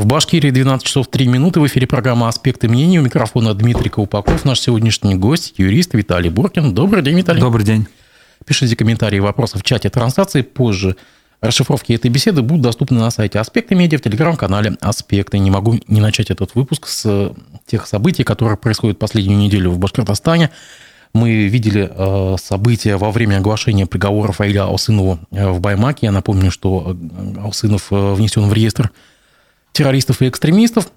В Башкирии 12 часов 3 минуты. В эфире программа «Аспекты мнений». У микрофона Дмитрий Колпаков. Наш сегодняшний гость, юрист Виталий Буркин. Добрый день, Виталий. Добрый день. Пишите комментарии и вопросы в чате трансляции. Позже расшифровки этой беседы будут доступны на сайте «Аспекты медиа» в телеграм-канале «Аспекты». Не могу не начать этот выпуск с тех событий, которые происходят последнюю неделю в Башкортостане. Мы видели э, события во время оглашения приговора Фаиля Алсынову э, в Баймаке. Я напомню, что э, Алсынов внесен в реестр террористов и экстремистов.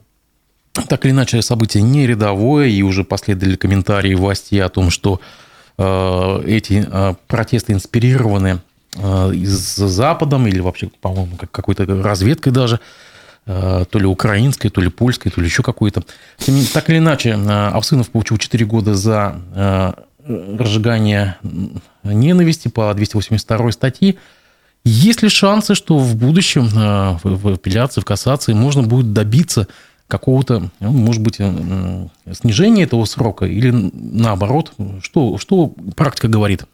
Так или иначе, событие не рядовое, и уже последовали комментарии власти о том, что эти протесты инспирированы из Западом или вообще, по-моему, какой-то разведкой даже, то ли украинской, то ли польской, то ли еще какой-то. Так или иначе, Алсынов получил 4 года за разжигание ненависти по 282 статье. Есть ли шансы, что в будущем в апелляции, в кассации можно будет добиться какого-то, ну, может быть, снижения этого срока или наоборот? Что, что практика говорит?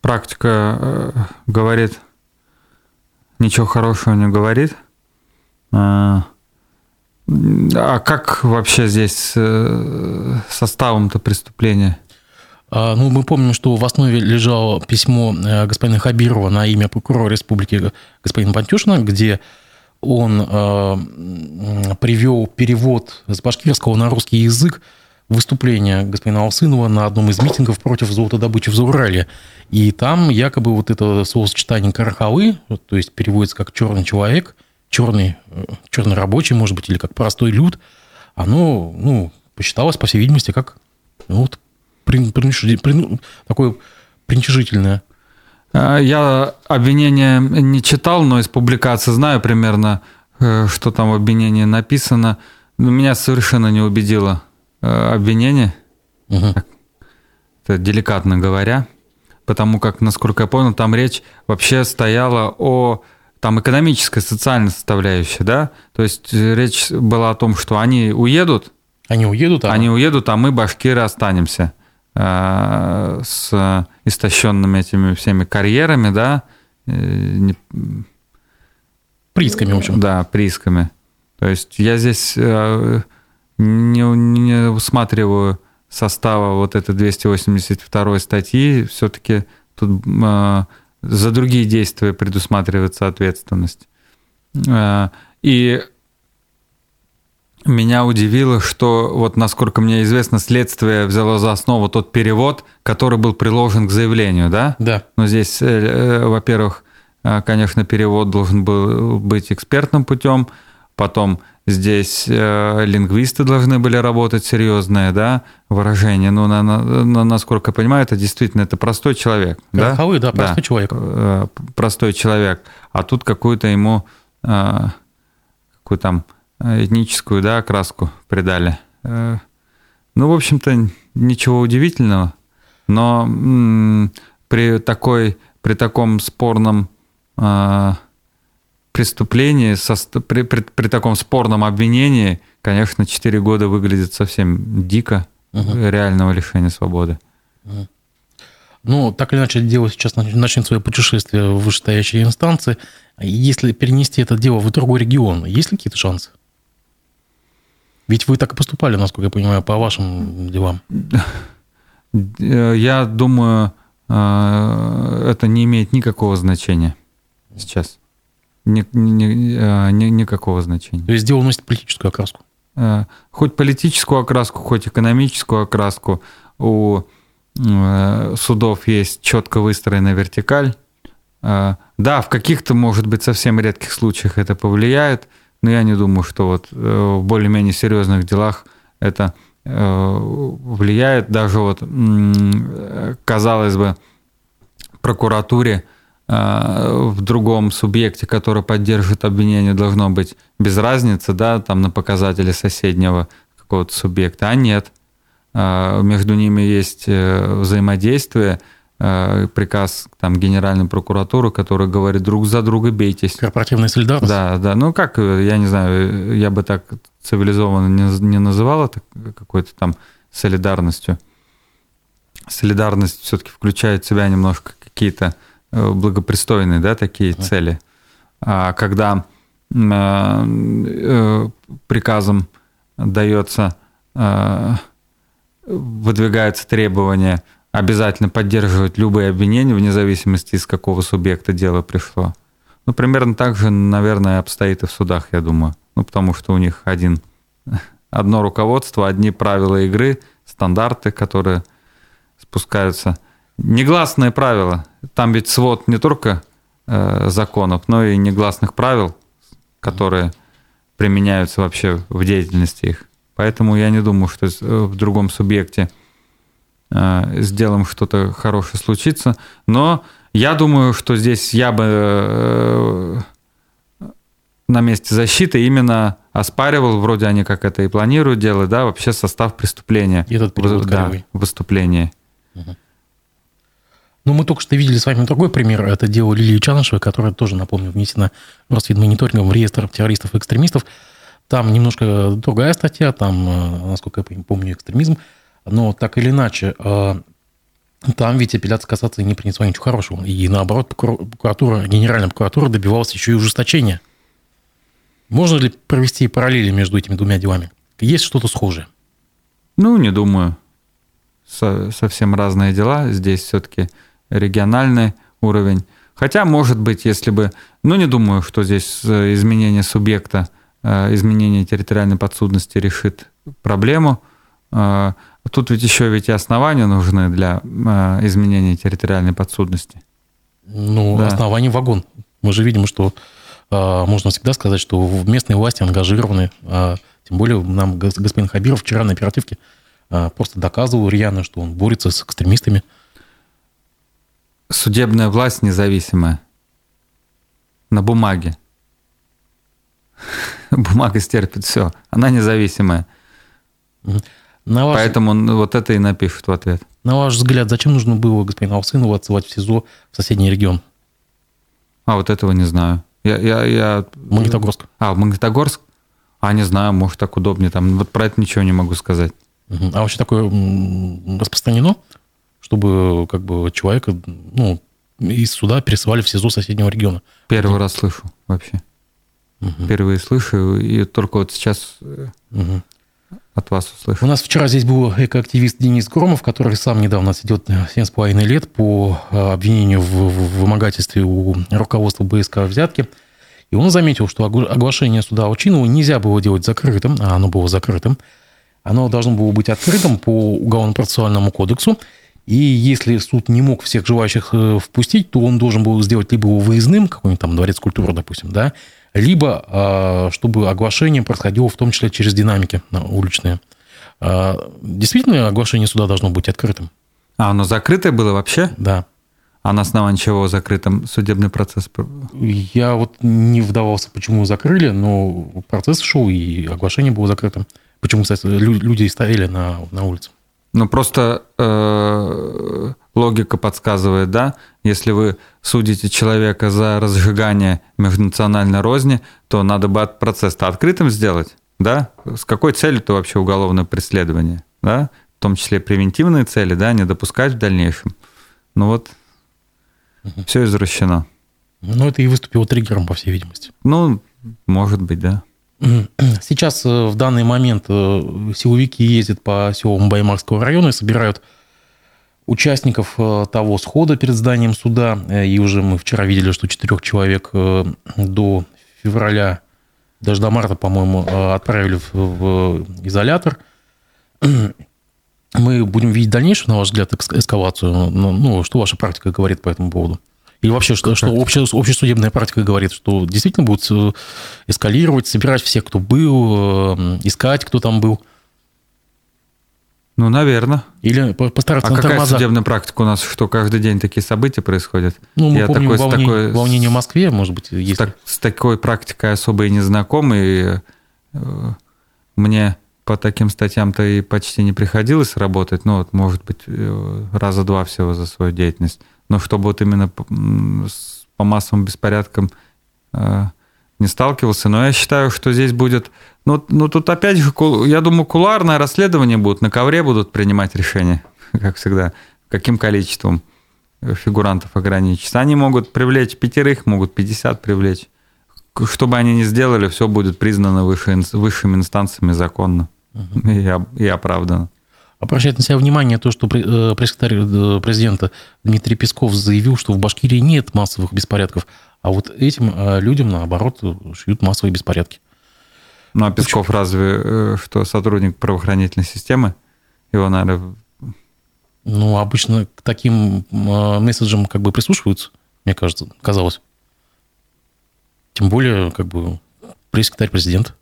Практика э, говорит, ничего хорошего не говорит. А, как вообще здесь э, составом-то преступления? А, ну, мы помним, что в основе лежало письмо э, господина Хабирова на имя прокурора республики господина Пантюшина, где он э, привел перевод с башкирского на русский язык выступление господина Алсынова на одном из митингов против золотодобычи в Заурале. И там якобы вот это словосочетание «карахалы», то есть переводится как «черный человек», черный, черный рабочий, может быть, или как простой люд, оно ну, посчиталось, по всей видимости, как ну, вот, при, при, при, такое приничижительное. А, я обвинение не читал, но из публикации знаю примерно, э, что там в обвинении написано. Но меня совершенно не убедило э, обвинение. Угу. Это деликатно говоря. Потому как, насколько я понял, там речь вообще стояла о там экономическая, социальная составляющая, да? То есть э, речь была о том, что они уедут. Они уедут, а... Они уедут, а мы, башкиры, останемся с истощенными этими всеми карьерами, да? Э, приисками, в общем. Да, приисками. То есть я здесь не, не усматриваю состава вот этой 282 статьи. Все-таки тут за другие действия предусматривается ответственность. Э, и меня удивило, что вот насколько мне известно, следствие взяло за основу тот перевод, который был приложен к заявлению, да? Да. Но здесь, э, э, во-первых, конечно, перевод должен был быть экспертным путем, потом Здесь э, лингвисты должны были работать серьезные, да, выражения. Ну, на, на, насколько я понимаю, это действительно это простой человек. Верховый, да, да простой да, человек. Э, простой человек. А тут какую-то ему э, какую там этническую, да, окраску придали. Э, ну, в общем-то, ничего удивительного. Но м- при такой, при таком спорном э, преступлении, со, при, при, при таком спорном обвинении, конечно, 4 года выглядит совсем дико угу. реального лишения свободы. Угу. Ну, так или иначе, дело сейчас начнет свое путешествие в вышестоящие инстанции. Если перенести это дело в другой регион, есть ли какие-то шансы? Ведь вы так и поступали, насколько я понимаю, по вашим делам. Я думаю, э, это не имеет никакого значения сейчас. Ни, ни, ни, никакого значения. То есть дело носит политическую окраску? А, хоть политическую окраску, хоть экономическую окраску. У э, судов есть четко выстроенная вертикаль. Да, в каких-то, может быть, совсем редких случаях это повлияет, но я не думаю, что вот э, в более-менее серьезных делах это э, влияет. Даже вот, казалось бы, прокуратуре Э, в другом субъекте, который поддерживает обвинение, должно быть без разницы, да, там на показатели соседнего какого-то субъекта, а нет. Между ними есть взаимодействие, приказ там Генеральной прокуратуры, который говорит друг за друга бейтесь. Корпоративная солидарность? Да, да. Ну как, я не знаю, я бы так цивилизованно не, не называл это какой-то там солидарностью. Солидарность все-таки включает в себя немножко какие-то Э, благопристойные, да, такие цели. А когда приказом дается, выдвигается требование обязательно поддерживать любые обвинения, вне зависимости, из какого субъекта дело пришло. Ну, примерно так же, наверное, обстоит и в судах, я думаю. Ну, потому что у них один, одно руководство, одни правила игры, стандарты, которые спускаются. Негласные правила. Там ведь свод не только э, законов, но и негласных правил, которые применяются вообще в деятельности их. Поэтому я не думаю, что в другом субъекте э, сделаем что-то хорошее случится. Но я думаю, что здесь я бы э, на месте защиты именно оспаривал, вроде они как это и планируют делать, да, вообще состав преступления. И этот перевод да, выступление. Угу. Ну, мы только что видели с вами другой пример. Это дело Лилии Чанышевой, которая тоже, напомню, внесена Росфинмониторингом в реестр террористов и экстремистов. Там немножко другая статья, там, э, насколько я помню, экстремизм. Но так или иначе, э, там ведь апелляция касаться не принесла ничего хорошего. И наоборот, прокуратура, генеральная прокуратура добивалась еще и ужесточения. Можно ли провести параллели между этими двумя делами? Есть что-то схожее? Ну, не думаю. Со совсем разные дела. Здесь все-таки региональный уровень. Хотя, может быть, если бы... Ну, не думаю, что здесь э, изменение субъекта, э, изменение территориальной подсудности решит проблему. Тут ведь еще ведь и основания нужны для э, изменения территориальной подсудности. Ну, да. оснований вагон. Мы же видим, что э, можно всегда сказать, что местные власти ангажированы. Э, тем более нам господин Хабиров вчера на оперативке э, просто доказывал рьяно, что он борется с экстремистами. Судебная власть независимая. На бумаге. Бумага стерпит все. Она независимая. На ваш... Поэтому вот это и напишут в ответ. На ваш взгляд, зачем нужно было господину Алсынову отсылать в СИЗО в соседний регион? А вот этого не знаю. Я, я, я... Магнитогорск. А, в Магнитогорск? А, не знаю, может, так удобнее там. Вот про это ничего не могу сказать. А вообще такое распространено, чтобы как бы человека ну, из суда пересылали в СИЗО соседнего региона? Первый раз слышу вообще. Угу. Впервые слышу, и только вот сейчас угу от вас услышать. У нас вчера здесь был экоактивист Денис Громов, который сам недавно сидит 7,5 лет по э, обвинению в вымогательстве у руководства БСК взятки. И он заметил, что оглашение суда Учинова нельзя было делать закрытым, а оно было закрытым. Оно должно было быть открытым по Уголовно-процессуальному кодексу. И если суд не мог всех желающих э, впустить, то он должен был сделать либо его выездным, какой-нибудь там дворец культуры, допустим, да, либо а, чтобы оглашение происходило в том числе через динамики уличные. А, действительно, оглашение суда должно быть открытым. А оно закрытое было вообще? Да. А на основании чего закрытым судебный процесс? Я вот не вдавался, почему закрыли, но процесс шел, и оглашение было закрытым. Почему, кстати, люди стояли на, на улице? Ну, просто э, логика подсказывает, да, если вы судите человека за разжигание межнациональной розни, то надо бы процесс-то открытым сделать, да? С какой целью-то вообще уголовное преследование, да? В том числе превентивные цели, да, не допускать в дальнейшем. Ну вот, угу. все извращено. Ну, это и выступило триггером, по всей видимости. Ну, может быть, да. Сейчас э, в данный момент э, силовики ездят по селам Баймакского района и собирают участников э, того схода перед зданием суда. И уже мы вчера видели, что четырех человек до февраля, даже до марта, по-моему, отправили в изолятор. Мы будем видеть дальнейшую, на ваш взгляд, эскалацию. Ну, ну, что ваша практика говорит по этому поводу? Или вообще, что, что общая, общесудебная практика говорит, что действительно будут э, эскалировать, собирать всех, кто был, э, искать, кто там был? Ну, наверное. Или постараться а на какая тормозах. судебная практика у нас, что каждый день такие события происходят? Ну, мы Я помним такой, волне, такой, волнение в Москве, может быть, есть. Так, с такой практикой особо и не знаком, и э, мне по таким статьям-то и почти не приходилось работать, ну, вот, может быть, раза два всего за свою деятельность но чтобы вот именно по, по массовым беспорядкам э, не сталкивался. Но я считаю, что здесь будет... Ну, ну тут опять же, я думаю, куларное расследование будет, на ковре будут принимать решения, как всегда, каким количеством фигурантов ограничиться. Они могут привлечь пятерых, могут 50 привлечь. что бы они ни сделали, все будет признано выше, высшими инстанциями законно угу. и, и оправдано. Обращает на себя внимание то, что э, пресс-секретарь э, президента Дмитрий Песков заявил, что в Башкирии нет массовых беспорядков, а вот этим э, людям, наоборот, шьют массовые беспорядки. Ну, а Песков Почему? разве что сотрудник правоохранительной системы? Его, наверное... Ну, обычно к таким месседжам как бы прислушиваются, мне кажется, казалось. Тем более, как бы, пресс-секретарь президента.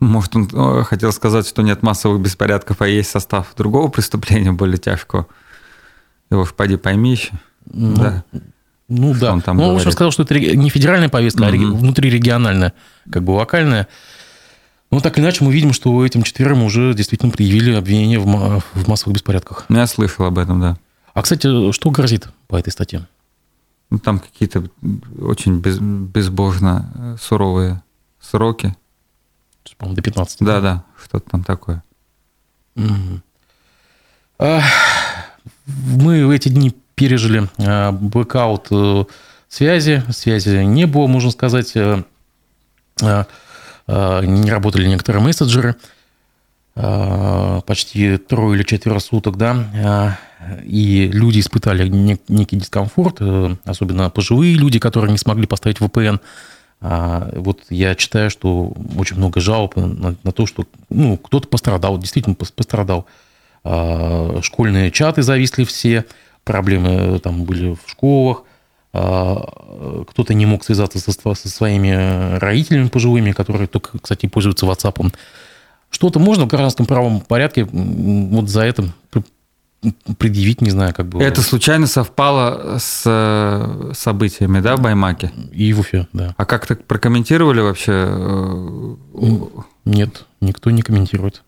Может, он хотел сказать, что нет массовых беспорядков, а есть состав другого преступления более тяжкого. Его ж поди пойми еще. Ну, да. Ну что да. Он там ну, он сказал, что это не федеральная повестка, mm-hmm. а внутрирегиональная, как бы локальная. Ну, так или иначе, мы видим, что этим четверым уже действительно предъявили обвинение в, в массовых беспорядках. Я слышал об этом, да. А, кстати, что грозит по этой статье? Ну, там какие-то очень без, безбожно э, суровые сроки по-моему, до 15. Да, да, что-то там такое. Угу. Мы в эти дни пережили а, блэкаут э, связи, связи не было, можно сказать, э, не работали некоторые мессенджеры, почти трое или четверо суток, да, и люди испытали некий дискомфорт, э, особенно пожилые люди, которые не смогли поставить VPN, вот я читаю, что очень много жалоб на, на то, что ну, кто-то пострадал, действительно пострадал. Школьные чаты зависли все, проблемы там были в школах, кто-то не мог связаться со, со своими родителями пожилыми, которые только, кстати, пользуются WhatsApp. Что-то можно в гражданском правом порядке вот за это предъявить, не знаю, как бы. Это случайно совпало с э, событиями, да, в Баймаке? И в Уфе, да. А как-то прокомментировали вообще? Э, Нет, никто не комментирует.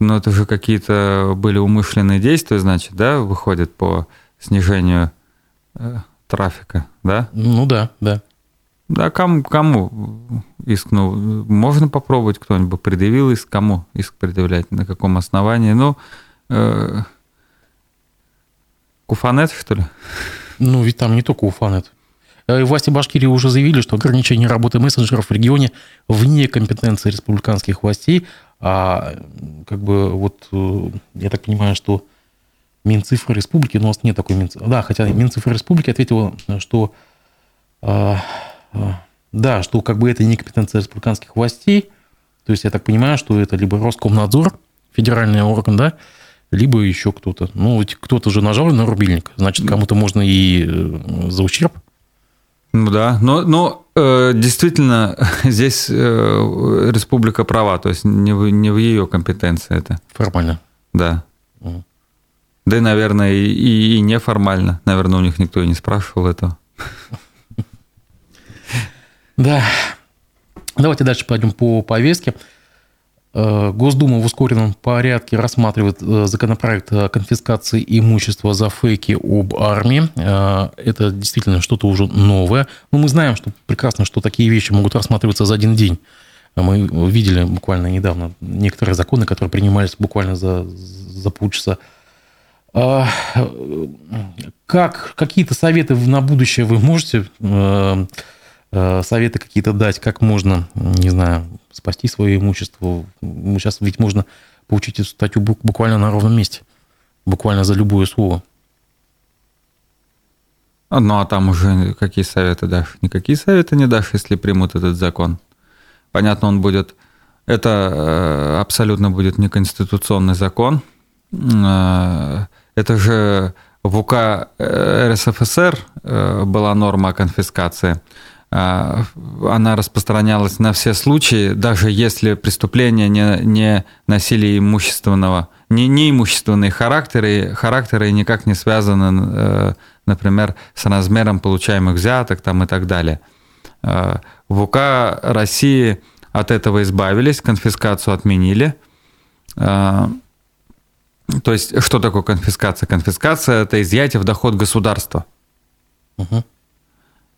Ну, это же какие-то были умышленные действия, значит, да, выходят по снижению э, трафика, да? Ну да, да. Да, кому, кому иск? Ну, можно попробовать, кто-нибудь предъявил иск, кому иск предъявлять, на каком основании? Ну, Э, Куфанет, что ли? Ну, ведь там не только Уфанет. Э, власти Башкирии уже заявили, что ограничение работы мессенджеров в регионе вне компетенции республиканских властей. А как бы вот, э, я так понимаю, что Минцифры Республики, у нас нет такой Минцифры. Да, хотя Минцифры Республики ответила, что да, что как бы это не компетенция республиканских властей. То есть я так понимаю, что это либо Роскомнадзор, федеральный орган, да, либо еще кто-то. Ну, кто-то же нажал на рубильник, значит, кому-то можно и э, за ущерб. Ну да, но, но э, действительно здесь э, республика права, то есть не в, не в ее компетенции это. Формально. Да. Угу. Да и, наверное, и, и, и неформально. Наверное, у них никто и не спрашивал этого. Да. Давайте дальше пойдем по повестке. Э, Госдума в ускоренном порядке рассматривает э, законопроект о конфискации имущества за фейки об армии. Э, это действительно что-то уже новое. Но мы знаем что прекрасно, что такие вещи могут рассматриваться за один день. Мы видели буквально недавно некоторые законы, которые принимались буквально за, за полчаса. Как, какие-то советы на будущее вы можете Э, советы какие-то дать, как можно, не знаю, спасти свое имущество. Сейчас ведь можно получить эту статью буквально на ровном месте, буквально за любое слово. Ну, а там уже какие советы дашь? Никакие советы не дашь, если примут этот закон. Понятно, он будет... Это э, абсолютно будет неконституционный закон. Э, это же в УК РСФСР была норма конфискации. Она распространялась на все случаи, даже если преступления не, не носили имущественного, не, не имущественные характеры, характеры никак не связаны, э, например, с размером получаемых взяток там, и так далее. Э, в УК России от этого избавились, конфискацию отменили. Э, то есть, что такое конфискация? Конфискация – это изъятие в доход государства. Угу.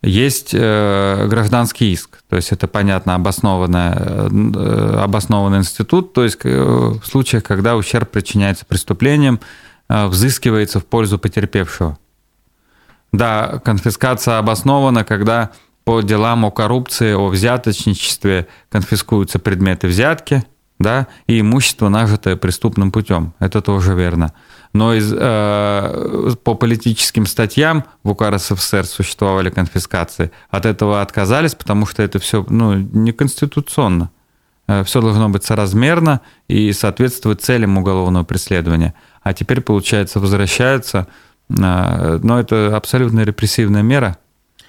Есть э, гражданский иск, то есть это, понятно, обоснованный, э, обоснованный институт, то есть э, в случаях, когда ущерб причиняется преступлением, взыскивается в пользу потерпевшего. Да, конфискация обоснована, когда по делам о коррупции, о взяточничестве конфискуются предметы взятки, да, и имущество, нажитое преступным путем. Это тоже верно. Но из, э, по политическим статьям в УК РСФСР существовали конфискации. От этого отказались, потому что это все ну, неконституционно. Э, все должно быть соразмерно и соответствовать целям уголовного преследования. А теперь, получается, возвращаются, э, но это абсолютно репрессивная мера.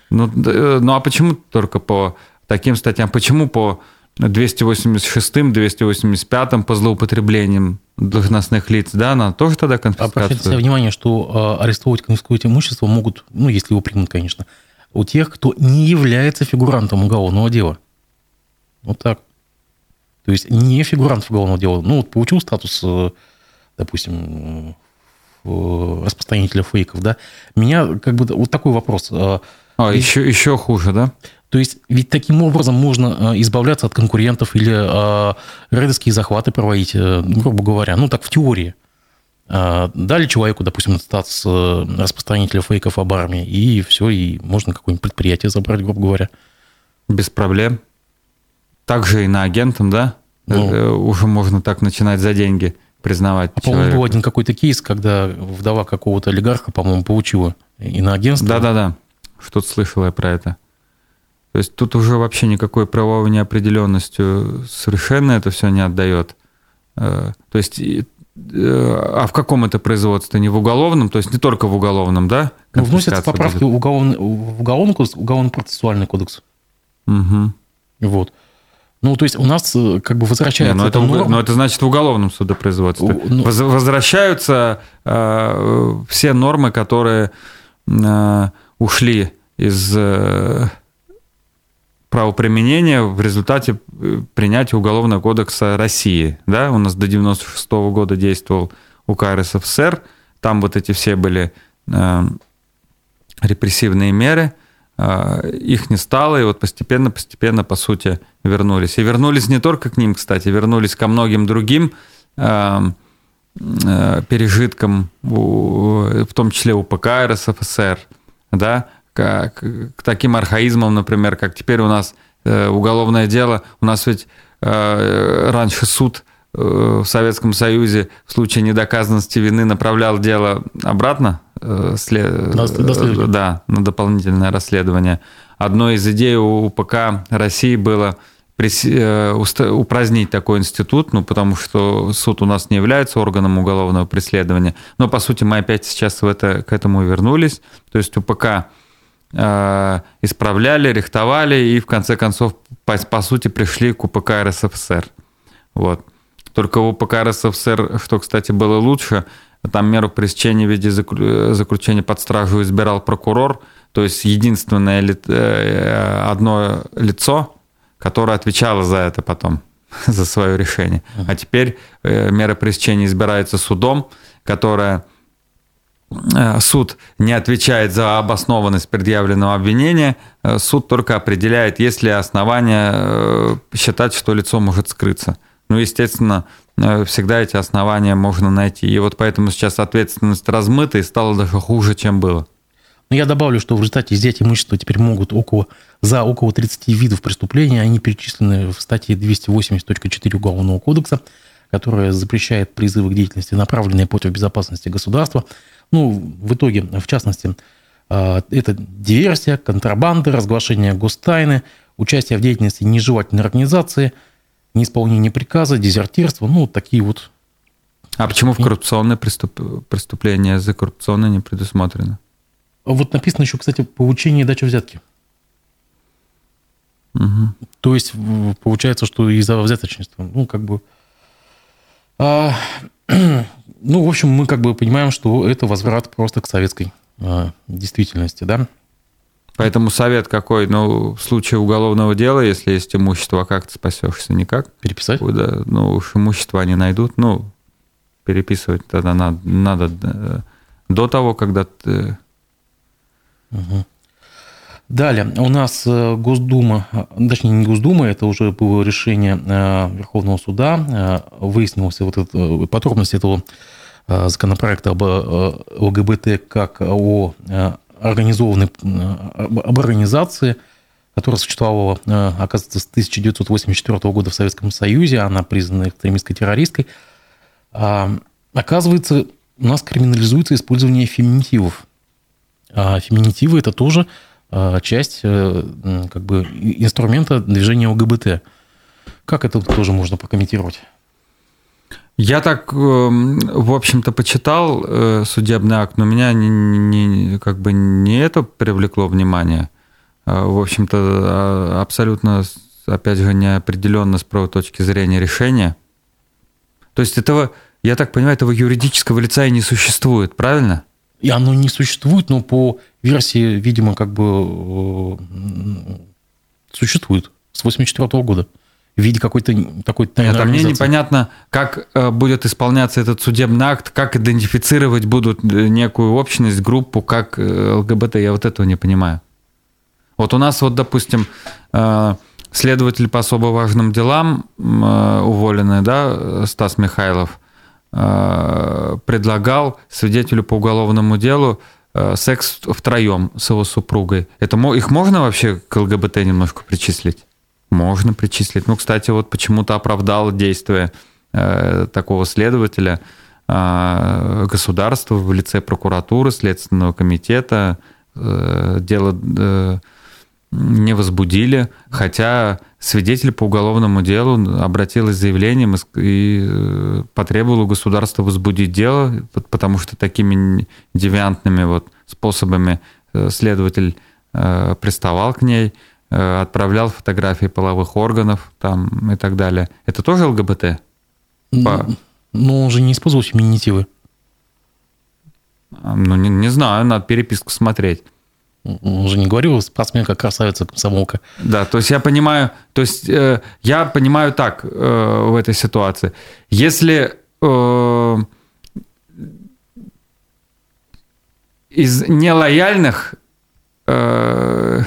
Ну, э, ну а почему только по таким статьям? Почему по 286-м, 285-м по злоупотреблениям должностных лиц, да, она тоже тогда конфискация? Обратите внимание, что арестовывать конфискуемое имущество могут, ну, если его примут, конечно, у тех, кто не является фигурантом уголовного дела. Вот так. То есть не фигурант уголовного дела. Ну, вот получил статус, э, допустим, э, распространителя фейков, да. Меня как бы вот такой вопрос. Э, а, ведь, еще, еще хуже, да? То есть ведь таким образом можно избавляться от конкурентов или э, рейдерские захваты проводить, грубо говоря, ну так в теории. Дали человеку, допустим, статус распространителя фейков об армии, и все, и можно какое-нибудь предприятие забрать, грубо говоря. Без проблем. Также и на агентам, да? Ну, э, уже можно так начинать за деньги признавать. А, по-моему, был один какой-то кейс, когда вдова какого-то олигарха, по-моему, получила и на агентство. Да-да-да, что-то слышал я про это. То есть тут уже вообще никакой правовой неопределенностью совершенно это все не отдает. Э, то есть, э, а в каком это производстве? Не в уголовном, то есть не только в уголовном, да? Ну, вносятся поправки в уголовный, в уголовный кодекс, уголовно-процессуальный кодекс. Угу. Вот. Ну, то есть у нас э, как бы возвращается... Не, но, это, норма. но это значит в уголовном судопроизводстве. Ну, Возвращаются э, все нормы, которые э, ушли из э, правоприменения в результате э, принятия Уголовного кодекса России. Да? У нас до 96 -го года действовал УК РСФСР, там вот эти все были э, репрессивные меры – а, их не стало, и вот постепенно-постепенно, по сути, вернулись. И вернулись не только к ним, кстати, вернулись ко многим другим а, а, пережиткам, в том числе у ПК РСФСР, да, к, к таким архаизмам, например, как теперь у нас э, уголовное дело, у нас ведь э, раньше суд э, в Советском Союзе в случае недоказанности вины направлял дело обратно след... да, на дополнительное расследование. Одной из идей у УПК России было упразднить такой институт, ну, потому что суд у нас не является органом уголовного преследования. Но, по сути, мы опять сейчас в это, к этому вернулись. То есть УПК э, исправляли, рихтовали и, в конце концов, по, по сути, пришли к УПК РСФСР. Вот. Только в УПК РСФСР, что, кстати, было лучше – там меру пресечения в виде заключения под стражу избирал прокурор, то есть единственное ли, э, одно лицо, которое отвечало за это потом, за свое решение. А теперь э, мера пресечения избирается судом, которая э, суд не отвечает за обоснованность предъявленного обвинения, суд только определяет, есть ли основания считать, что лицо может скрыться. Ну, естественно, Э, всегда эти основания можно найти. И вот поэтому сейчас ответственность размыта и стала даже хуже, чем было. Но ну, я добавлю, что в результате изъятия имущества теперь могут около, за около 30 видов преступления, они перечислены в статье 280.4 Уголовного кодекса, которая запрещает призывы к деятельности, направленные против безопасности государства. Ну, в итоге, в частности, э, это диверсия, контрабанда, разглашение гостайны, участие в деятельности нежелательной организации – неисполнение приказа, дезертирство, ну, такие вот. А почему в коррупционные преступ... преступления за коррупционные не предусмотрено? Вот написано еще, кстати, получение и дача взятки. Угу. То есть получается, что из-за взяточничества, ну, как бы... А, ну, в общем, мы как бы понимаем, что это возврат просто к советской а, действительности, да? Поэтому совет какой? Ну, в случае уголовного дела, если есть имущество, а как ты спасешься? Никак. Переписать? Да, ну, уж имущество они найдут. Ну, переписывать тогда надо, надо э, до того, когда ты... Угу. Далее, у нас э, Госдума, точнее не Госдума, это уже было решение э, Верховного суда, выяснилось вот это, подробности этого законопроекта об ЛГБТ как о организованной, об организации которая существовала, оказывается, с 1984 года в Советском Союзе, она признана экстремистской террористкой, а, оказывается, у нас криминализуется использование феминитивов. А феминитивы – это тоже часть как бы, инструмента движения ЛГБТ. Как это тоже можно прокомментировать? Я так, эм, в общем-то, почитал э, судебный акт, но меня не, не, как бы не это привлекло внимание. А, в общем-то, а, абсолютно, опять же, неопределенно с правой точки зрения решения. То есть этого, я так понимаю, этого юридического лица и не существует, правильно? И оно не существует, но по версии, видимо, как бы э, существует с 1984 года в виде какой-то такой Это мне непонятно, как э, будет исполняться этот судебный акт, как идентифицировать будут э, некую общность, группу, как ЛГБТ, я вот этого не понимаю. Вот у нас вот, допустим, следователь по особо важным делам, уволенный, да, Стас Михайлов, предлагал свидетелю по уголовному делу секс втроем с его супругой. Это их можно вообще к ЛГБТ немножко причислить? Можно причислить. Ну, кстати, вот почему-то оправдало действие э, такого следователя э, государства в лице прокуратуры, Следственного комитета. Э, дело э, не возбудили, хотя свидетель по уголовному делу обратилась с заявлением и э, потребовал у государства возбудить дело, потому что такими девиантными вот способами э, следователь э, приставал к ней – отправлял фотографии половых органов там и так далее. Это тоже ЛГБТ? По... Ну, он же не использовал феминитивы. А, ну, не, не знаю, надо переписку смотреть. Он же не говорил спортсменка, красавица, комсомолка. Да, то есть я понимаю, то есть э, я понимаю так э, в этой ситуации. Если э, из нелояльных э,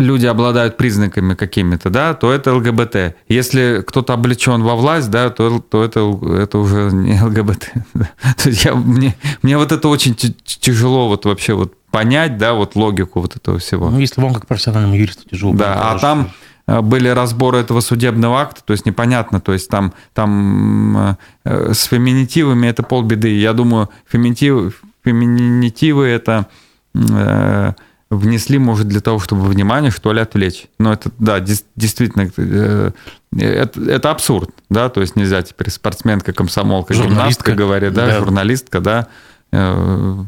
люди обладают признаками какими-то, да, то это ЛГБТ. Если кто-то облечен во власть, да, то, то это, это уже не ЛГБТ. То есть я, мне, мне вот это очень тяжело вот вообще вот понять, да, вот логику вот этого всего. Ну, если вам как профессиональному юристу тяжело. Да, а там э, были разборы этого судебного акта, то есть непонятно, то есть там, там э, с феминитивами это полбеды. Я думаю, феминитивы, феминитивы это э, внесли, может, для того, чтобы внимание, что ли, отвлечь. Но это, да, действительно, э, это, это абсурд, да, то есть нельзя теперь спортсменка, комсомолка, гимнастка, говорит, да, да, журналистка, да, э,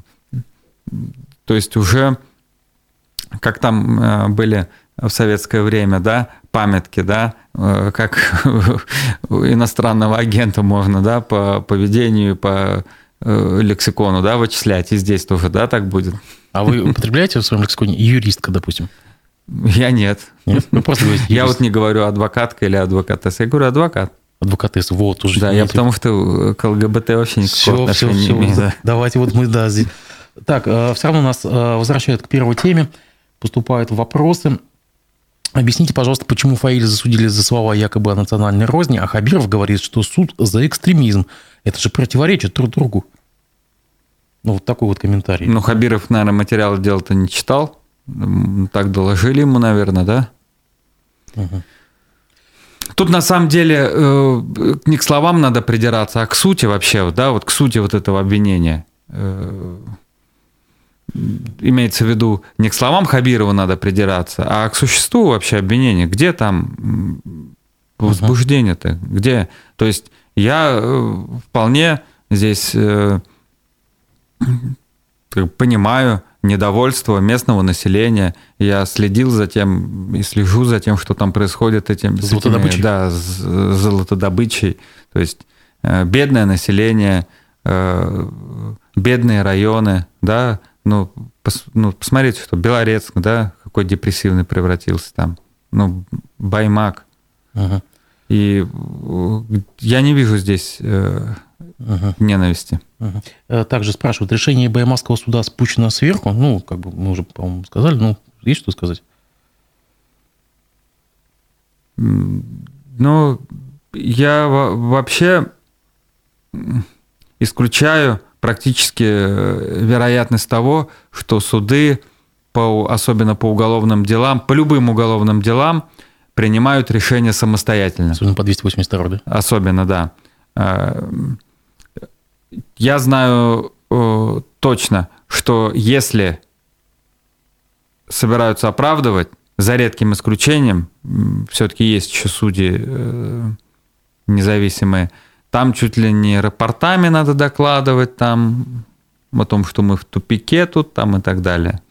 то есть уже, как там э, были в советское время, да, памятки, да, как иностранного агента можно, да, по поведению, по лексикону, да, вычислять, и здесь тоже, да, так будет. А вы употребляете в своем лексиконе юристка, допустим? Я нет. Нет? Просто говорите Я вот не говорю адвокатка или адвокатесса, я говорю адвокат. Адвокатесс, вот уже. Да, я потому что к ЛГБТ вообще никакого все, отношения все, все, не имею. Да. Давайте вот мы, да. Так, э, все равно нас э, возвращают к первой теме, поступают вопросы. Объясните, пожалуйста, почему Фаиль засудили за слова якобы о национальной розни, а Хабиров говорит, что суд за экстремизм. Это же противоречит друг другу. Ну, вот такой вот комментарий. Ну, Хабиров, наверное, материалы дела-то не читал. Так доложили ему, наверное, да? Угу. Тут на самом деле э, не к словам надо придираться, а к сути вообще, да, вот к сути вот этого обвинения. Э, имеется в виду не к словам Хабирова надо придираться, а к существу вообще обвинения. Где там возбуждение-то? Где? То есть я э, вполне здесь понимаю недовольство местного населения. Я следил за тем и слежу за тем, что там происходит этим, с этими, да, с золотодобычей. То есть э, бедное население, э, бедные районы, да, ну, пос, ну, посмотрите, что Белорецк, да, какой депрессивный превратился там, ну, Баймак. Ага. И э, я не вижу здесь угу. ненависти. Угу. Также спрашивают, решение Баймакского суда спущено сверху? Ну, как бы мы уже, по-моему, сказали, ну, есть что сказать? Ну, я вообще исключаю практически э, вероятность того, что суды по, особенно по уголовным делам, по любым уголовным делам, принимают решения самостоятельно. Особенно по 282, да? Особенно, да. Э, я знаю э, точно, что если собираются оправдывать, за редким исключением, все-таки есть еще судьи независимые, там чуть ли не рапортами надо докладывать, там о том, что мы в тупике тут, там и так далее.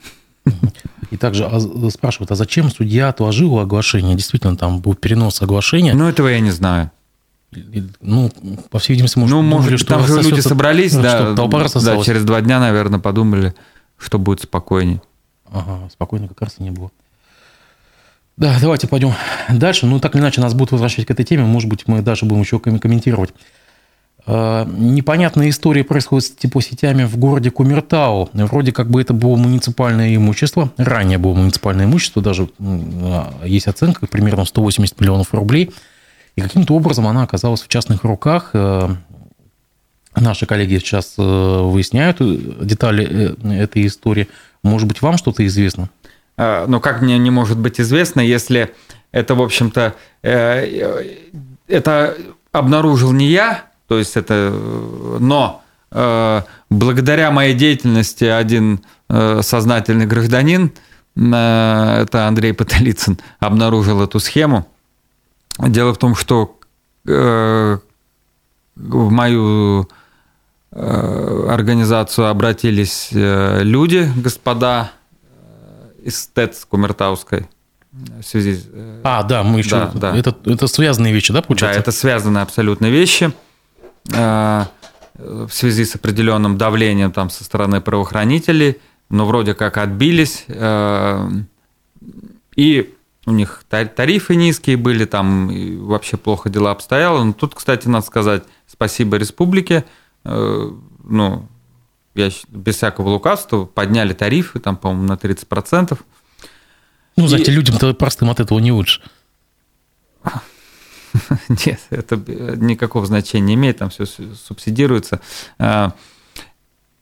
И также а, спрашивают, а зачем судья отложил оглашение? Действительно, там был перенос оглашения. Ну, этого я не знаю. Ну, по всей видимости, может, ну, может, думали, что там же люди собрались, ну, да, толпа да, через два дня, наверное, подумали, что будет спокойнее. Ага, спокойно как раз и не было. Да, давайте пойдем дальше. Ну, так или иначе, нас будут возвращать к этой теме. Может быть, мы даже будем еще комментировать. А, непонятная история происходит с типосетями в городе Кумертау. Вроде как бы это было муниципальное имущество. Ранее было муниципальное имущество. Даже а, есть оценка примерно 180 миллионов рублей. И каким-то образом она оказалась в частных руках. А, наши коллеги сейчас выясняют детали э, этой истории. Может быть, вам что-то известно? Ну, как мне не может быть известно, если это, в общем-то, э, это обнаружил не я, то есть это... Но э, благодаря моей деятельности один э, сознательный гражданин, э, это Андрей Потолицын, обнаружил эту схему. Дело в том, что э, в мою э, организацию обратились э, люди, господа э, ТЭЦ Кумертауской, в связи... А, да, мы еще... Да, да. Это, это связанные вещи, да, получается? Да, это связанные абсолютно вещи. Э, в связи с определенным давлением там со стороны правоохранителей, но вроде как отбились. Э, и у них тарифы низкие были, там вообще плохо дела обстояло. Но тут, кстати, надо сказать спасибо республике. Э, ну, я без всякого лукавства подняли тарифы, там, по-моему, на 30%. Ну, знаете, и... людям-то простым от этого не лучше. Нет, это никакого значения не имеет, там все субсидируется. А,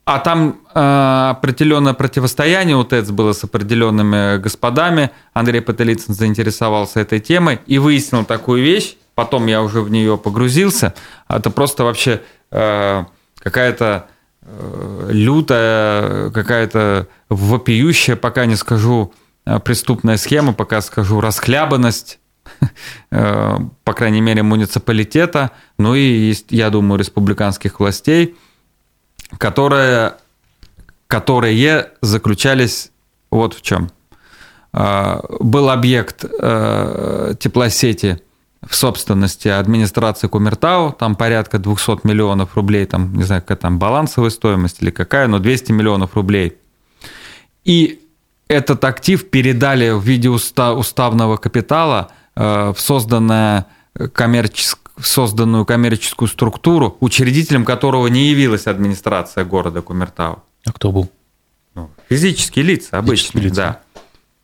а там а, определенное противостояние у ТЭЦ было с определенными господами. Андрей Потелицын заинтересовался этой темой и выяснил такую вещь. Потом я уже в нее погрузился. Это просто вообще а, какая-то лютая, какая-то вопиющая, пока не скажу, преступная схема, пока скажу расхлябанность Э, по крайней мере, муниципалитета, ну и, я думаю, республиканских властей, которые, которые заключались вот в чем. Э, был объект э, теплосети в собственности администрации Кумертау, там порядка 200 миллионов рублей, там, не знаю, какая там балансовая стоимость или какая, но 200 миллионов рублей. И этот актив передали в виде уставного капитала – Э, в созданное коммерческ... созданную коммерческую структуру, учредителем которого не явилась администрация города Кумертау. А кто был? Ну, физические лица, обычные, лица. да.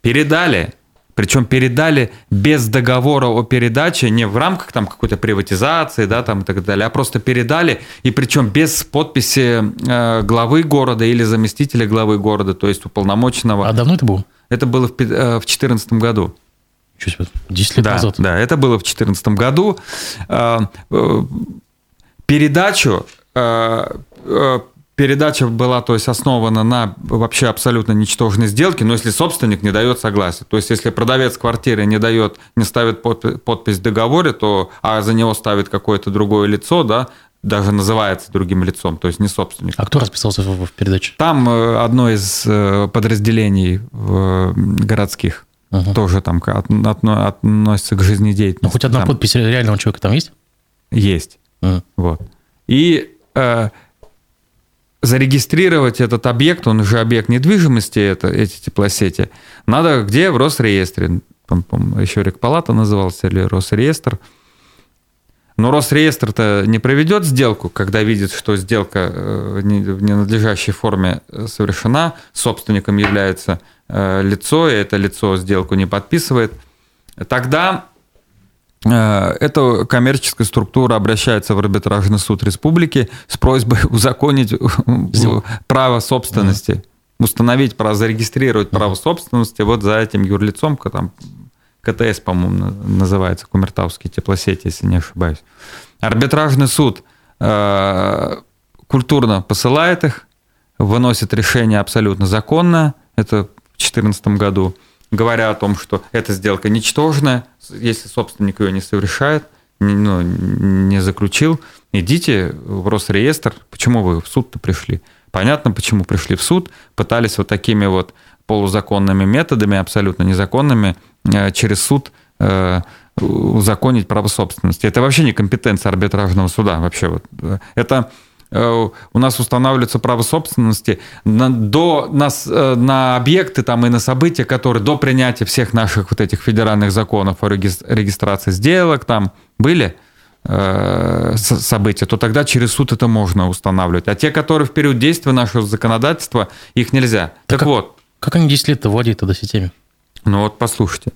Передали, причем передали без договора о передаче, не в рамках там какой-то приватизации, да, там и так далее, а просто передали, и причем без подписи э, главы города или заместителя главы города, то есть уполномоченного. А давно это было? Это было в 2014 э, году. 10 лет да, назад. Да, это было в 2014 году. А, э, передачу э, э, передача была то есть, основана на вообще абсолютно ничтожной сделке, но если собственник не дает согласия. То есть, если продавец квартиры не дает, не ставит подпись в договоре, то, а за него ставит какое-то другое лицо, да, даже называется другим лицом, то есть не собственник. А кто расписался в, в передаче? Там одно из подразделений городских. Угу. Тоже там относится к жизнедеятельности. Ну, хоть одна там. подпись реального человека там есть? Есть. Угу. Вот. И э, зарегистрировать этот объект, он уже объект недвижимости, это, эти теплосети, надо где? В Росреестре. Еще Рекпалата назывался или Росреестр. Но Росреестр-то не проведет сделку, когда видит, что сделка э, в ненадлежащей форме совершена, собственником является Э, лицо, и это лицо сделку не подписывает, тогда эта коммерческая структура обращается в арбитражный суд республики с просьбой узаконить право собственности. Установить, зарегистрировать право собственности вот за этим юрлицом, там КТС, по-моему, называется, Кумертауские теплосети, если не ошибаюсь. Арбитражный суд э, культурно посылает их, выносит решение абсолютно законное, это в 2014 году, говоря о том, что эта сделка ничтожная, если собственник ее не совершает, не, ну, не заключил, идите в Росреестр. Почему вы в суд-то пришли? Понятно, почему пришли в суд, пытались вот такими вот полузаконными методами, абсолютно незаконными, э, через суд э, узаконить право собственности. Это вообще не компетенция арбитражного суда. Вообще вот. Э, это у нас устанавливается право собственности на, до нас, на объекты там, и на события, которые до принятия всех наших вот этих федеральных законов о регистрации сделок там были события, то тогда через суд это можно устанавливать. А те, которые в период действия нашего законодательства, их нельзя. Так, так вот, как они 10 лет-то владеют тогда сетями? Ну вот послушайте.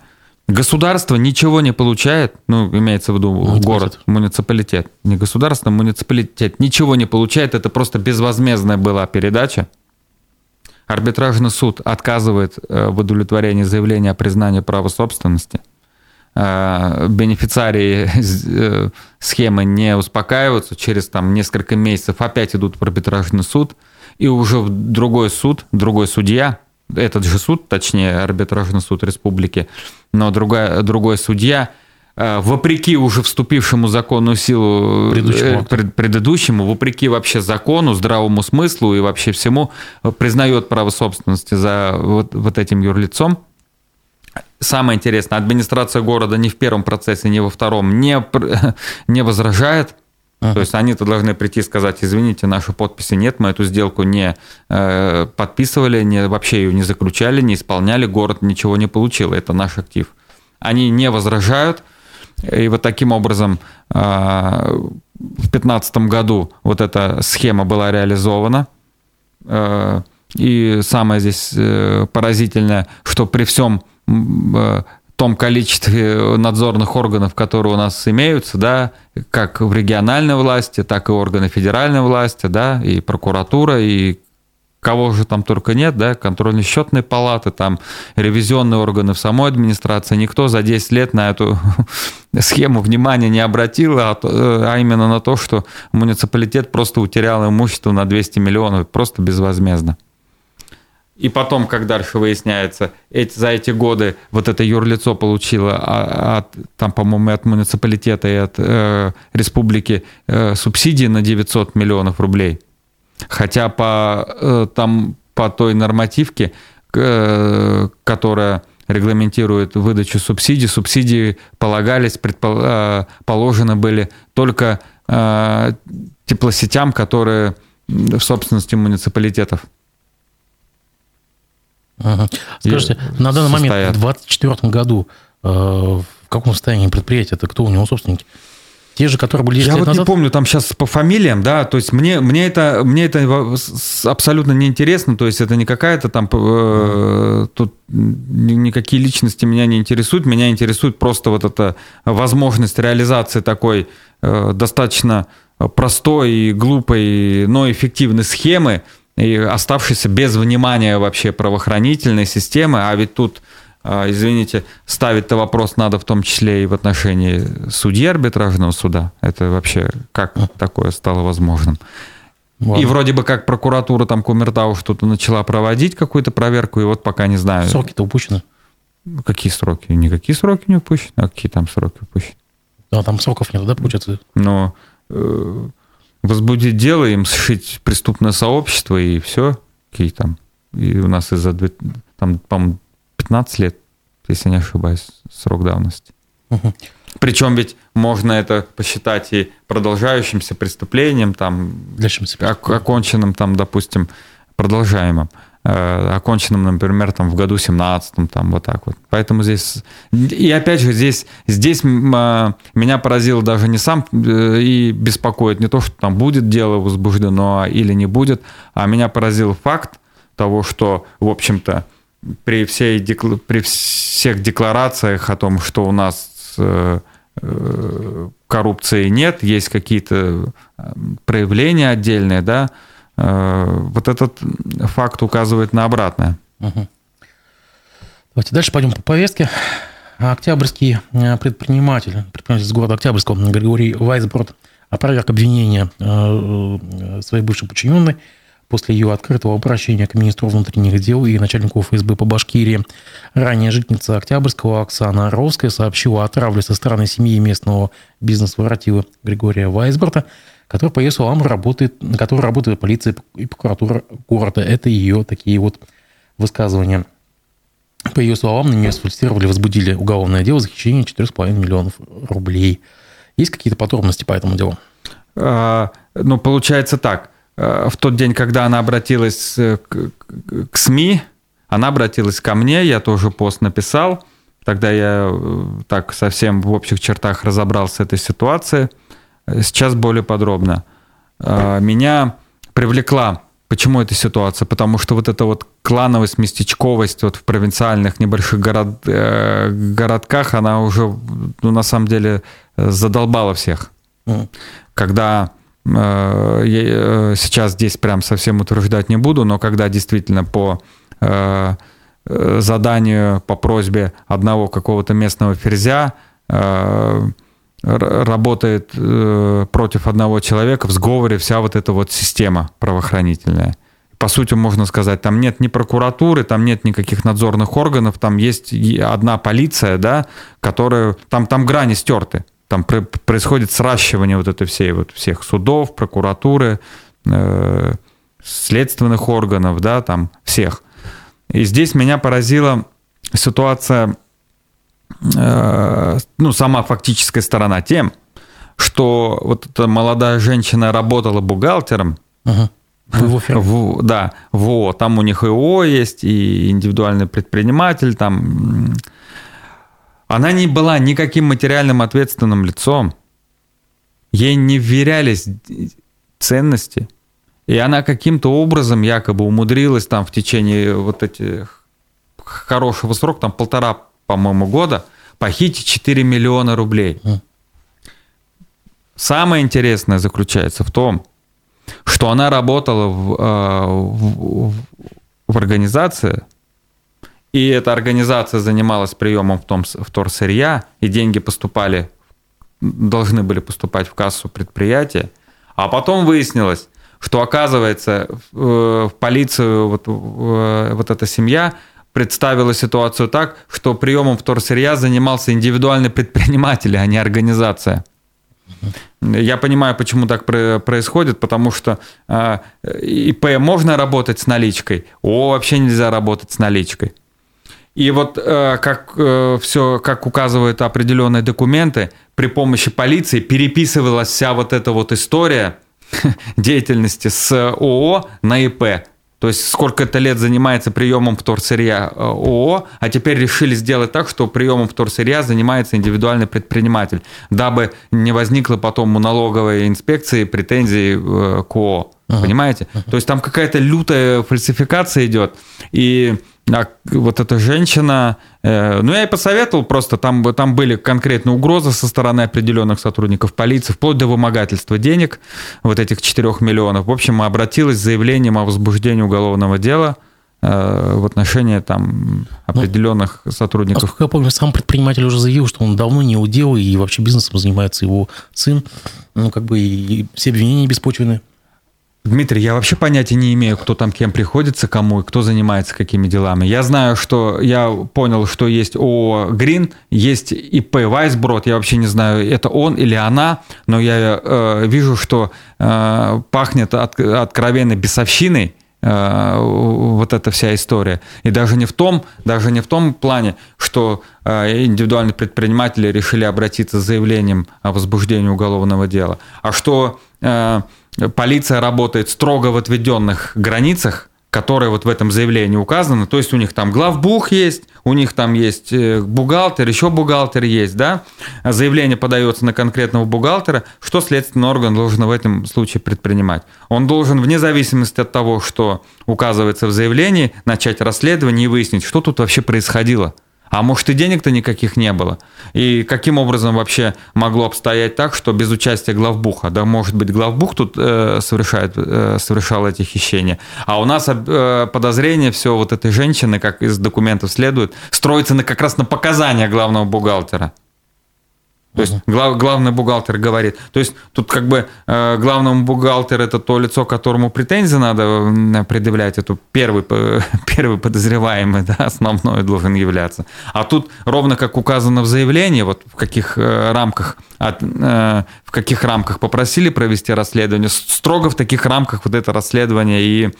Государство ничего не получает, ну, имеется в виду муниципалитет. город, муниципалитет. Не государство, а муниципалитет. Ничего не получает, это просто безвозмездная была передача. Арбитражный суд отказывает э, в удовлетворении заявления о признании права собственности. Э, бенефициарии э, схемы не успокаиваются, через там несколько месяцев опять идут в арбитражный суд, и уже в другой суд, другой судья этот же суд, точнее арбитражный суд республики, но другая, другой судья, э, вопреки уже вступившему в законную силу предыдущему, э, предыдущему, вопреки вообще закону, здравому смыслу и вообще всему, признает право собственности за вот, вот этим юрлицом. Самое интересное, администрация города ни в первом процессе, ни во втором не, не возражает, Uh-huh. То есть они-то должны прийти и сказать, извините, нашей подписи нет, мы эту сделку не э, подписывали, не, вообще ее не заключали, не исполняли, город ничего не получил, это наш актив. Они не возражают, и вот таким образом э, в 2015 году вот эта схема была реализована. Э, и самое здесь э, поразительное, что при всем том количестве надзорных органов, которые у нас имеются, да, как в региональной власти, так и органы федеральной власти, да, и прокуратура, и кого же там только нет, да, контрольно-счетные палаты, там ревизионные органы в самой администрации, никто за 10 лет на эту схему внимания не обратил, а, а именно на то, что муниципалитет просто утерял имущество на 200 миллионов, просто безвозмездно. И потом, как дальше выясняется, эти, за эти годы вот это юрлицо получило а, от, там, по-моему, от муниципалитета и от э, республики э, субсидии на 900 миллионов рублей. Хотя по, э, там, по той нормативке, э, которая регламентирует выдачу субсидий, субсидии полагались, предпол, э, положены были только э, теплосетям, которые в собственности муниципалитетов. Ага. Скажите, на данный момент, в 2024 году, э, в каком состоянии предприятие, это кто у него собственники? Те же, которые были 10 Я лет вот назад? не помню, там сейчас по фамилиям, да, то есть мне, мне, это, мне это абсолютно неинтересно, то есть это не какая-то там, э, тут никакие личности меня не интересуют, меня интересует просто вот эта возможность реализации такой э, достаточно простой и глупой, но эффективной схемы, и оставшийся без внимания вообще правоохранительной системы, а ведь тут а, извините, ставить-то вопрос надо в том числе и в отношении судьи арбитражного суда. Это вообще как такое стало возможным? Ладно. И вроде бы как прокуратура там Кумертау что-то начала проводить какую-то проверку, и вот пока не знаю. Сроки-то упущены. Какие сроки? Никакие сроки не упущены. А какие там сроки упущены? Да, там сроков нет, да, получается? Но э, возбудить дело, им сшить преступное сообщество, и все. Какие там. И у нас из-за, там, по-моему, 15 лет, если не ошибаюсь, срок давности. Угу. Причем ведь можно это посчитать и продолжающимся преступлением, там, оконченным, там, допустим, продолжаемым. Э, оконченным, например, там, в году 17 там, вот так вот. Поэтому здесь... И опять же, здесь, здесь а, меня поразило даже не сам э, и беспокоит не то, что там будет дело возбуждено или не будет, а меня поразил факт того, что, в общем-то, при, всей, при всех декларациях о том, что у нас э, коррупции нет, есть какие-то проявления отдельные, да, вот этот факт указывает на обратное. Угу. Давайте дальше пойдем по повестке. Октябрьский предприниматель, предприниматель из города Октябрьского Григорий Вайсброд опроверг обвинения своей бывшей подчиненной после ее открытого обращения к министру внутренних дел и начальнику ФСБ по Башкирии. Ранее жительница Октябрьского Оксана Ровская сообщила о травле со стороны семьи местного бизнес-воротила Григория Вайсборта, который, по ее словам, работает, на который работает полиция и прокуратура города. Это ее такие вот высказывания. По ее словам, на нее сфальсифицировали, возбудили уголовное дело за хищение 4,5 миллионов рублей. Есть какие-то подробности по этому делу? А, ну, получается так. Э, в тот день, когда она обратилась э, к, к СМИ, она обратилась ко мне, я тоже пост написал. Тогда я э, так совсем в общих чертах разобрался с этой ситуацией. Сейчас более подробно. Меня привлекла Почему эта ситуация? Потому что вот эта вот клановость, местечковость вот в провинциальных небольших город, э, городках, она уже, ну, на самом деле, задолбала всех. Mm. Когда Э, э, сейчас здесь прям совсем утверждать не буду, но когда действительно по э, заданию, по просьбе одного какого-то местного ферзя работает против одного человека в сговоре вся вот эта вот система правоохранительная. По сути, можно сказать, там нет ни прокуратуры, там нет никаких надзорных органов, там есть одна полиция, да, которая... Там, там грани стерты там происходит сращивание вот этой всей вот всех судов, прокуратуры, э, следственных органов, да, там всех. И здесь меня поразила ситуация, э, ну, сама фактическая сторона тем, что вот эта молодая женщина работала бухгалтером, ага. В, в, да, в Там у них и ООО есть, и индивидуальный предприниматель, там она не была никаким материальным ответственным лицом. Ей не вверялись ценности. И она каким-то образом якобы умудрилась там в течение вот этих хорошего срока, там полтора, по-моему, года, похитить 4 миллиона рублей. Самое интересное заключается в том, что она работала в, э, в, в организации, и эта организация занималась приемом в том, вторсырья, и деньги поступали, должны были поступать в кассу предприятия. А потом выяснилось, что оказывается в э, полицию вот, э, вот эта семья представила ситуацию так, что приемом вторсырья занимался индивидуальный предприниматель, а не организация. Я понимаю, почему так происходит, потому что э, ИП можно работать с наличкой, О вообще нельзя работать с наличкой. И вот э, как э, все, как указывают определенные документы, при помощи полиции переписывалась вся вот эта вот история деятельности с ООО на ИП. То есть сколько-то лет занимается приемом вторсырья э, ООО, а теперь решили сделать так, что приемом вторсырья занимается индивидуальный предприниматель, дабы не возникло потом у налоговой инспекции претензий э, к ООО. Ага. Понимаете? Ага. То есть там какая-то лютая фальсификация идет. И а вот эта женщина, э, ну я ей посоветовал просто, там, там были конкретные угрозы со стороны определенных сотрудников полиции, вплоть до вымогательства денег, вот этих 4 миллионов. В общем, обратилась с заявлением о возбуждении уголовного дела э, в отношении там определенных ну, сотрудников. Насколько я помню, сам предприниматель уже заявил, что он давно не удел, и вообще бизнесом занимается его сын. Ну, как бы и все обвинения беспочвенные. Дмитрий, я вообще понятия не имею, кто там кем приходится, кому и кто занимается какими делами. Я знаю, что я понял, что есть ООО «Грин», есть ИП «Вайсброд», я вообще не знаю, это он или она, но я э, вижу, что э, пахнет от, откровенной бесовщиной, вот эта вся история. И даже не в том, даже не в том плане, что э, индивидуальные предприниматели решили обратиться с заявлением о возбуждении уголовного дела, а что э, полиция работает строго в отведенных границах, которые вот в этом заявлении указаны. То есть у них там главбух есть, у них там есть э, бухгалтер, еще бухгалтер есть, да. Заявление подается на конкретного бухгалтера. Что следственный орган должен в этом случае предпринимать? Он должен, вне зависимости от того, что указывается в заявлении, начать расследование и выяснить, что тут вообще происходило. А может и денег-то никаких не было. И каким образом вообще могло обстоять так, что без участия главбуха, да, может быть, главбух тут э, совершает, э, совершал эти хищения. А у нас э, подозрение все вот этой женщины, как из документов следует, строится на, как раз на показания главного бухгалтера. То есть глав, главный бухгалтер говорит. То есть тут как бы э, главному бухгалтеру это то лицо, которому претензии надо предъявлять, это первый, первый подозреваемый, да, основной должен являться. А тут ровно как указано в заявлении, вот в каких э, рамках, от, э, в каких рамках попросили провести расследование, строго в таких рамках вот это расследование и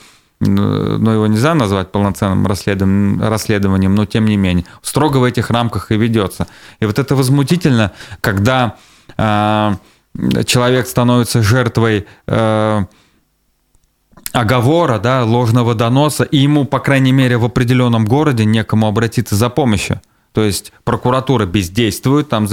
но его нельзя назвать полноценным расследованием, но тем не менее, строго в этих рамках и ведется. И вот это возмутительно, когда э, человек становится жертвой э, оговора, да, ложного доноса, и ему, по крайней мере, в определенном городе некому обратиться за помощью. То есть прокуратура бездействует, там,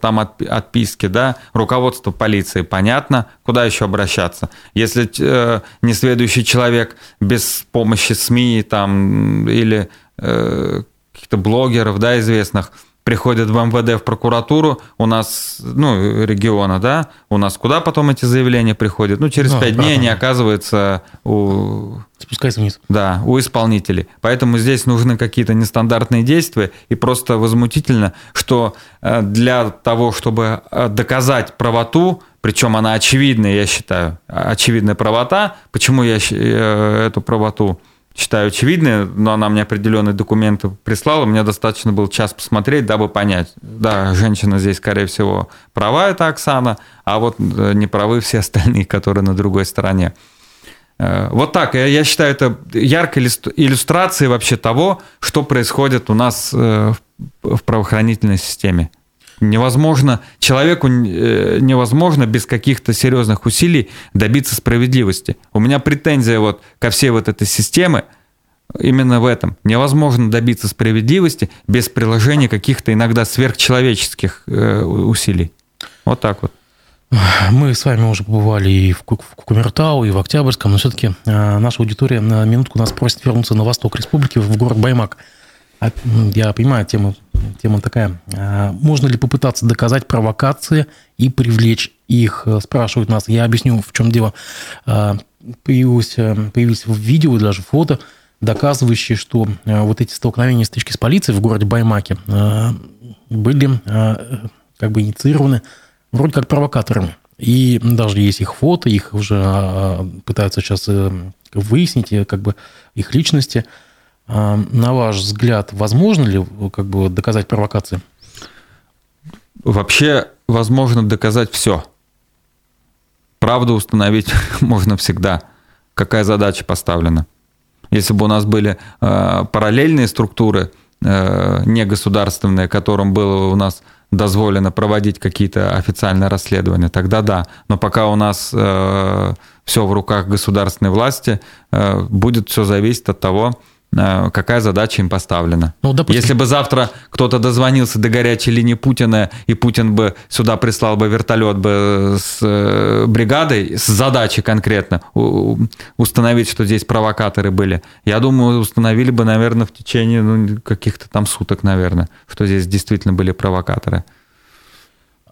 там отписки, да, руководство полиции понятно, куда еще обращаться. Если э, несведущий человек без помощи СМИ там, или э, каких-то блогеров да, известных приходят в МВД, в прокуратуру, у нас, ну, региона, да, у нас куда потом эти заявления приходят? Ну, через ну, пять дней они оказываются у... Спускаются вниз. Да, у исполнителей. Поэтому здесь нужны какие-то нестандартные действия, и просто возмутительно, что э, для того, чтобы э, доказать правоту, причем она очевидная, я считаю, очевидная правота, почему я э, эту правоту считаю очевидной, но она мне определенные документы прислала, мне достаточно был час посмотреть, дабы понять, да, женщина здесь, скорее всего, права, это Оксана, а вот э, не правы все остальные, которые на другой стороне. Э, вот так, я считаю, это яркой иллюстрацией вообще того, что происходит у нас э, в правоохранительной системе. Невозможно, человеку э, невозможно без каких-то серьезных усилий добиться справедливости. У меня претензия вот ко всей вот этой системе именно в этом. Невозможно добиться справедливости без приложения каких-то иногда сверхчеловеческих э, усилий. Вот так вот. Мы с вами уже побывали и в Кумертау, и в Октябрьском, но все-таки э, наша аудитория на минутку нас просит вернуться на восток республики, в город Баймак. А, я понимаю, тема, тема такая. А, можно ли попытаться доказать провокации и привлечь их? Спрашивают нас. Я объясню, в чем дело. А, появилось, появились в видео, даже фото, доказывающие, что вот эти столкновения стычки с полицией в городе Баймаке были как бы инициированы вроде как провокаторами. И даже есть их фото, их уже пытаются сейчас э, выяснить, как бы их личности – а, на ваш взгляд, возможно ли как бы доказать провокации? Вообще возможно доказать все. Правду установить можно всегда. Какая задача поставлена? Если бы у нас были э, параллельные структуры, э, негосударственные, которым было у нас дозволено проводить какие-то официальные расследования, тогда да. Но пока у нас э, все в руках государственной власти, э, будет все зависеть от того, какая задача им поставлена. Ну, допустим... Если бы завтра кто-то дозвонился до горячей линии Путина, и Путин бы сюда прислал бы вертолет бы с э, бригадой, с задачей конкретно установить, что здесь провокаторы были, я думаю, установили бы, наверное, в течение ну, каких-то там суток, наверное, что здесь действительно были провокаторы.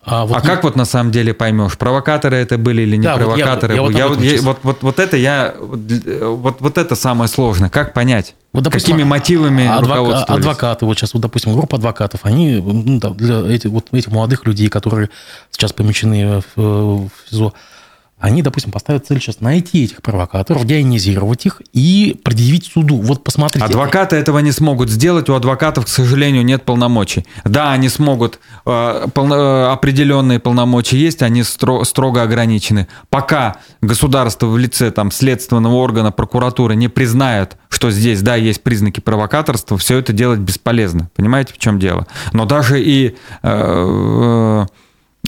А, вот а как вот на самом деле поймешь, провокаторы это были или не да, провокаторы? Вот, я, я, вот, я, вот, вот, вот это я вот, вот это самое сложное. Как понять? Вот, допустим, Какими мотивами адвока, Адвокаты, вот сейчас, вот, допустим, группа адвокатов, они ну, для этих, вот, этих молодых людей, которые сейчас помещены в, в СИЗО, они, допустим, поставят цель сейчас найти этих провокаторов, диагнозировать их и предъявить суду. Вот посмотрите. Адвокаты этого не смогут сделать. У адвокатов, к сожалению, нет полномочий. Да, они смогут, э, полно, э, определенные полномочия есть, они стро, строго ограничены. Пока государство в лице там, следственного органа, прокуратуры не признает, что здесь, да, есть признаки провокаторства, все это делать бесполезно. Понимаете, в чем дело? Но даже и... Э, э,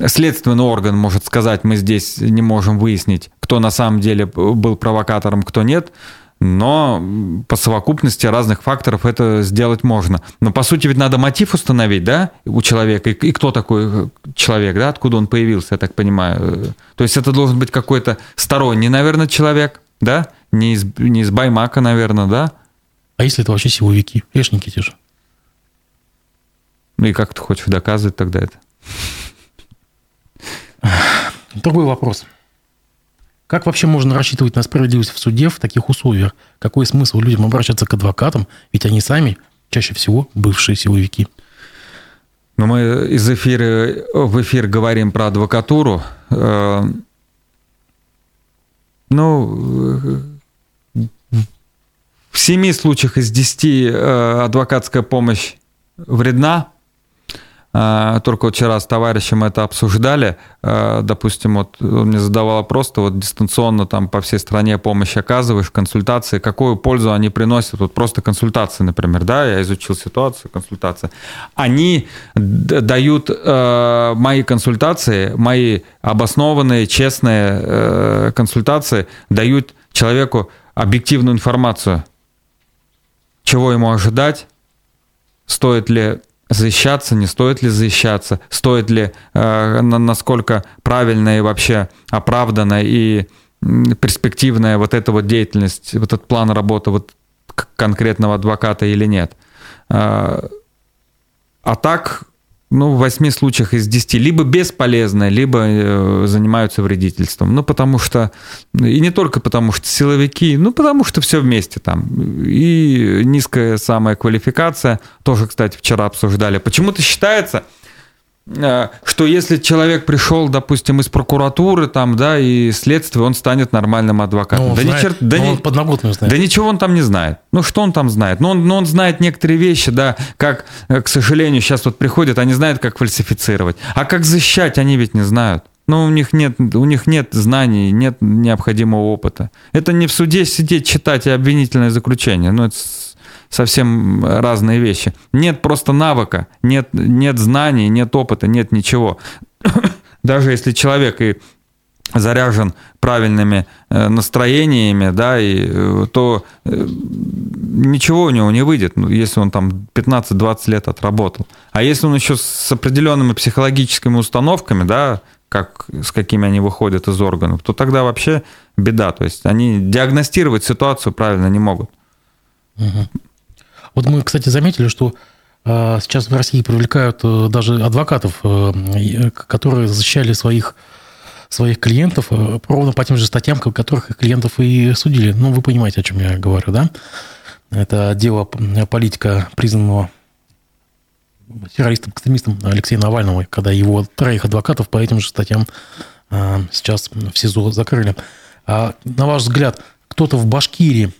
следственный орган может сказать, мы здесь не можем выяснить, кто на самом деле был провокатором, кто нет, но по совокупности разных факторов это сделать можно. Но по сути ведь надо мотив установить, да, у человека, и, и кто такой э, человек, да, откуда он появился, я так понимаю. То есть это должен быть какой-то сторонний, наверное, человек, да, не из, не из Баймака, наверное, да. А если это вообще силовики, эшники те же? Ну и как ты хочешь доказывать тогда это? Другой вопрос. Как вообще можно рассчитывать на справедливость в суде в таких условиях? Какой смысл людям обращаться к адвокатам? Ведь они сами чаще всего бывшие силовики. Но мы из эфира в эфир говорим про адвокатуру. Э, ну, в семи случаях из десяти э, адвокатская помощь вредна, а, только вчера с товарищем это обсуждали. А, допустим, вот он мне задавал вопрос, ты вот дистанционно там по всей стране помощь оказываешь, консультации, какую пользу они приносят? Вот просто консультации, например, да, я изучил ситуацию, консультации. Они дают э, мои консультации, мои обоснованные, честные э, консультации дают человеку объективную информацию, чего ему ожидать, стоит ли защищаться, не стоит ли защищаться, стоит ли, э, насколько правильная и вообще оправданная и перспективная вот эта вот деятельность, вот этот план работы вот конкретного адвоката или нет. Э, а так ну, в 8 случаях из 10 либо бесполезны, либо э, занимаются вредительством. Ну, потому что, и не только потому что силовики, ну, потому что все вместе там. И низкая самая квалификация, тоже, кстати, вчера обсуждали. Почему-то считается, что если человек пришел, допустим, из прокуратуры там, да, и следствия, он станет нормальным адвокатом. Ну, да, знает, чер... да, он подноготную знает. да ничего он там не знает. Ну, что он там знает? Ну, он, ну, он знает некоторые вещи, да, как, э, к сожалению, сейчас вот приходят, они знают, как фальсифицировать. А как защищать, они ведь не знают. Ну, у них нет, у них нет знаний, нет необходимого опыта. Это не в суде сидеть, читать и обвинительное заключение. Ну, это совсем разные вещи. Нет просто навыка, нет, нет знаний, нет опыта, нет ничего. Даже если человек и заряжен правильными э, настроениями, да, и, э, то э, ничего у него не выйдет, ну, если он там 15-20 лет отработал. А если он еще с определенными психологическими установками, да, как, с какими они выходят из органов, то тогда вообще беда. То есть они диагностировать ситуацию правильно не могут. Угу. Вот мы, кстати, заметили, что а, сейчас в России привлекают э, даже адвокатов, э, которые защищали своих своих клиентов э, ровно по тем же статьям, которых их клиентов и судили. Ну, вы понимаете, о чем я говорю, да? Это дело политика, признанного террористом-экстремистом Алексея Навального, когда его троих адвокатов по этим же статьям сейчас в СИЗО закрыли. А на ваш взгляд, кто-то в Башкирии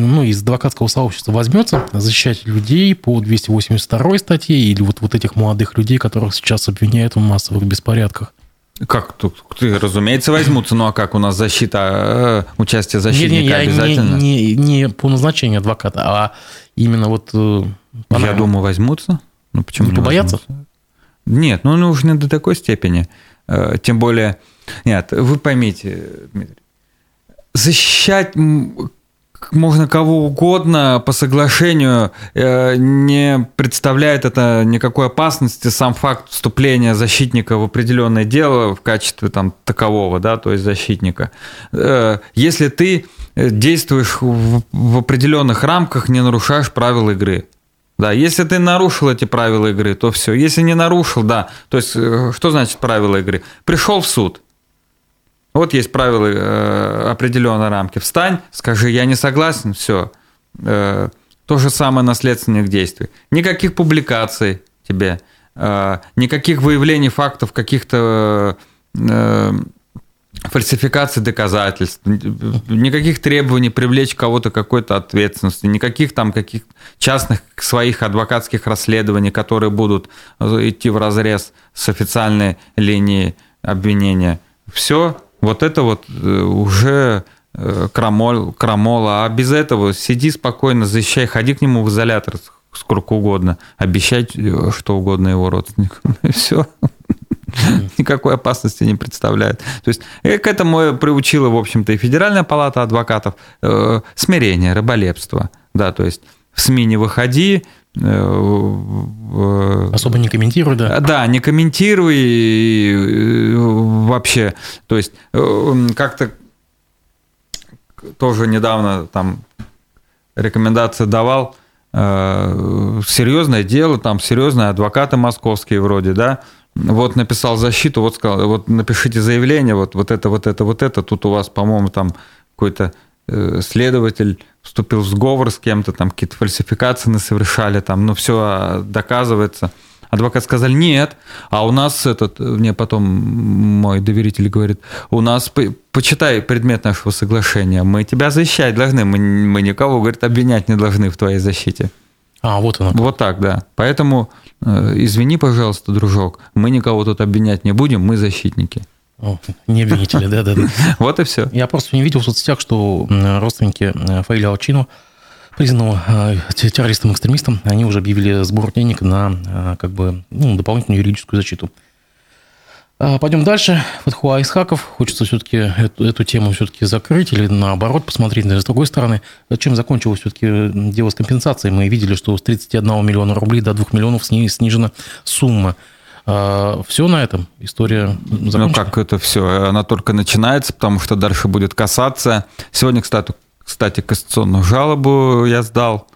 ну, из адвокатского сообщества возьмется защищать людей по 282 статье или вот, вот этих молодых людей, которых сейчас обвиняют в массовых беспорядках? Как тут? Ты, разумеется, возьмутся. Ну а как у нас защита, э, участие защитника не, не, обязательно? Не, не, не по назначению адвоката, а именно вот... Э, Я думаю, возьмутся. Ну почему не, побоятся? Возьмутся? Нет, ну, ну уж не до такой степени. Э, тем более... Нет, вы поймите, Дмитрий, защищать можно кого угодно по соглашению, э, не представляет это никакой опасности сам факт вступления защитника в определенное дело в качестве там такового, да, то есть защитника. Э, если ты действуешь в определенных рамках, не нарушаешь правила игры. Да, если ты нарушил эти правила игры, то все. Если не нарушил, да. То есть, э, что значит правила игры? Пришел в суд, вот есть правила э, определенной рамки. Встань, скажи, я не согласен, все. Э, то же самое наследственных действий. Никаких публикаций тебе, э, никаких выявлений фактов каких-то э, фальсификаций доказательств, никаких требований привлечь кого-то какой-то ответственности, никаких там каких частных своих адвокатских расследований, которые будут идти в разрез с официальной линией обвинения. Все, вот это вот э, уже э, крамол, крамола. А без этого сиди спокойно, защищай, ходи к нему в изолятор сколько угодно, обещать э, что угодно его родственникам. И все. Никакой опасности не представляет. То есть к этому приучила, в общем-то, и Федеральная палата адвокатов. Смирение, рыболепство. Да, то есть в СМИ не выходи, Особо не комментируй, да? Да, не комментируй вообще. То есть э, как-то тоже недавно там рекомендации давал э, серьезное дело, там серьезные адвокаты московские вроде, да, вот написал защиту, вот сказал, вот напишите заявление, вот, вот это, вот это, вот это, тут у вас, по-моему, там какой-то э, следователь вступил в сговор с кем-то, там какие-то фальсификации совершали, там, ну, все а, доказывается. Адвокат сказали, нет, а у нас этот, мне потом мой доверитель говорит, у нас, почитай предмет нашего соглашения, мы тебя защищать должны, мы, мы никого, говорит, обвинять не должны в твоей защите. А, вот оно. Вот так, да. Поэтому, э, извини, пожалуйста, дружок, мы никого тут обвинять не будем, мы защитники. О, не обвинители, да, да, да. Вот и все. Я просто не видел в соцсетях, что родственники э, Фаиля Алчину признанного э, террористом-экстремистом, они уже объявили сбор денег на э, как бы, ну, дополнительную юридическую защиту. А, пойдем дальше. Фатхуа Исхаков. Хочется все-таки эту, эту тему все-таки закрыть или наоборот посмотреть с другой стороны. Чем закончилось все-таки дело с компенсацией? Мы видели, что с 31 миллиона рублей до 2 миллионов снижена сумма. А, все на этом? История закончена? Ну как это все? Она только начинается, потому что дальше будет касаться. Сегодня, кстати, кстати, кассационную жалобу я сдал.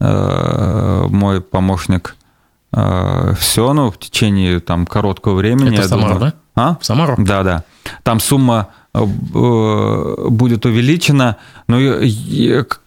Э, мой помощник э, все, ну, в течение там короткого времени. Это в Самару, думаю, да? А? В Самару? Да, да. Там сумма э, будет увеличена. Но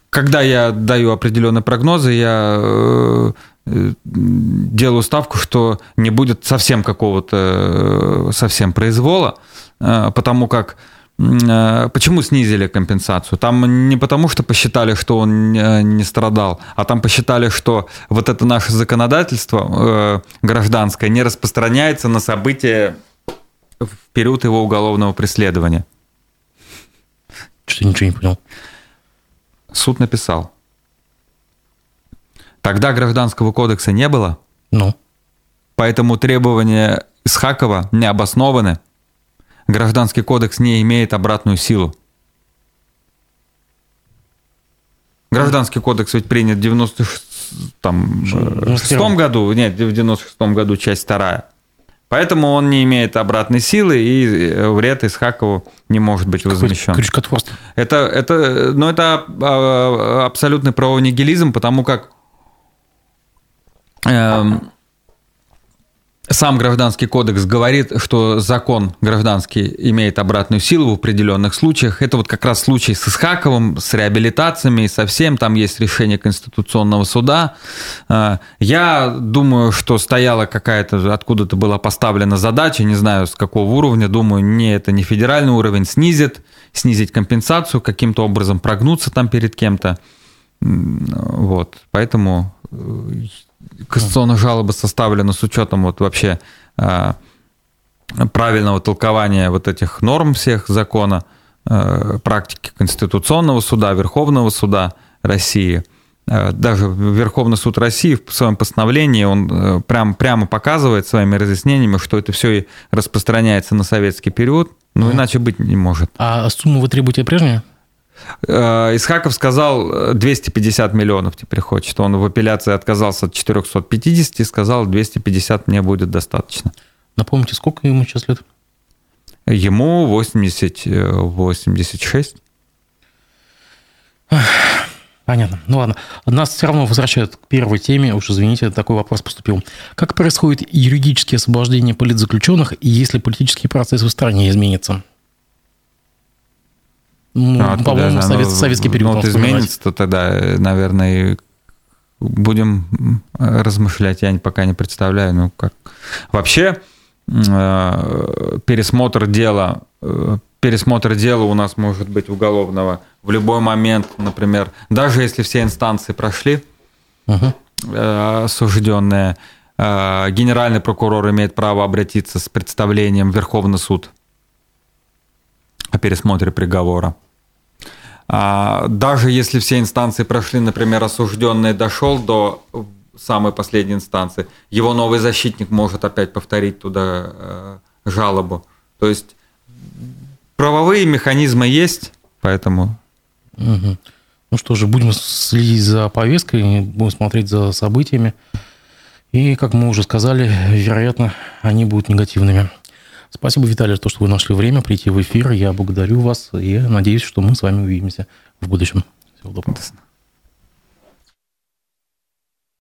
когда я даю определенные прогнозы, я делаю ставку, что не будет совсем какого-то совсем произвола, потому как Э, почему снизили компенсацию? Там не потому, что посчитали, что он не страдал, а там посчитали, что вот это наше законодательство э, гражданское не распространяется на события в период его уголовного преследования. Что-то ничего не понял. Суд написал. Тогда гражданского кодекса не было. Ну. Поэтому требования Исхакова не обоснованы – Гражданский кодекс не имеет обратную силу. Гражданский кодекс ведь принят в 96 там, в шестом году, нет, в 96-м году часть вторая. Поэтому он не имеет обратной силы, и э, вред Исхакову не может быть возмещен. Крючкотворство. Это, это, ну, это а, абсолютный правовой нигилизм, потому как сам гражданский кодекс говорит, что закон гражданский имеет обратную силу в определенных случаях. Это вот как раз случай с Исхаковым, с реабилитациями, со всем. Там есть решение Конституционного суда. А, я думаю, что стояла какая-то, откуда-то была поставлена задача, не знаю с какого уровня, думаю, не это не федеральный уровень, снизит, снизить компенсацию, каким-то образом прогнуться там перед кем-то. Вот, поэтому кассационная жалоба составлена с учетом вот вообще а, правильного толкования вот этих норм всех закона, а, практики Конституционного суда, Верховного суда России. А, даже Верховный суд России в своем постановлении он э, прям, прямо показывает своими разъяснениями, что это все и распространяется на советский период, ну, иначе быть не может. А сумму вы требуете прежнюю? Э, Исхаков сказал 250 э, миллионов теперь хочет. Он в апелляции отказался от 450 и сказал 250 мне будет достаточно. Напомните, сколько ему сейчас лет? Ему 80, 86. Э, Понятно. Ну ладно. Нас все равно возвращают к первой теме. Уж извините, такой вопрос поступил. Как происходит юридическое освобождение политзаключенных, если политический процесс в стране изменится? Ну, а по-моему, совет, ну, советский период. Ну, вот изменится, то тогда, наверное, будем размышлять. Я пока не представляю, ну как. Вообще, э, пересмотр дела, э, пересмотр дела у нас может быть уголовного в любой момент, например, даже если все инстанции прошли, угу. осужденные, генеральный прокурор имеет право обратиться с представлением в Верховный суд о пересмотре приговора. А, даже если все инстанции прошли, например, осужденный дошел до самой последней инстанции, его новый защитник может опять повторить туда э, жалобу. То есть правовые механизмы есть, поэтому... Угу. Ну что же, будем следить за повесткой, будем смотреть за событиями. И, как мы уже сказали, вероятно, они будут негативными. Спасибо, Виталий, за то, что вы нашли время прийти в эфир. Я благодарю вас и надеюсь, что мы с вами увидимся в будущем. Всего доброго.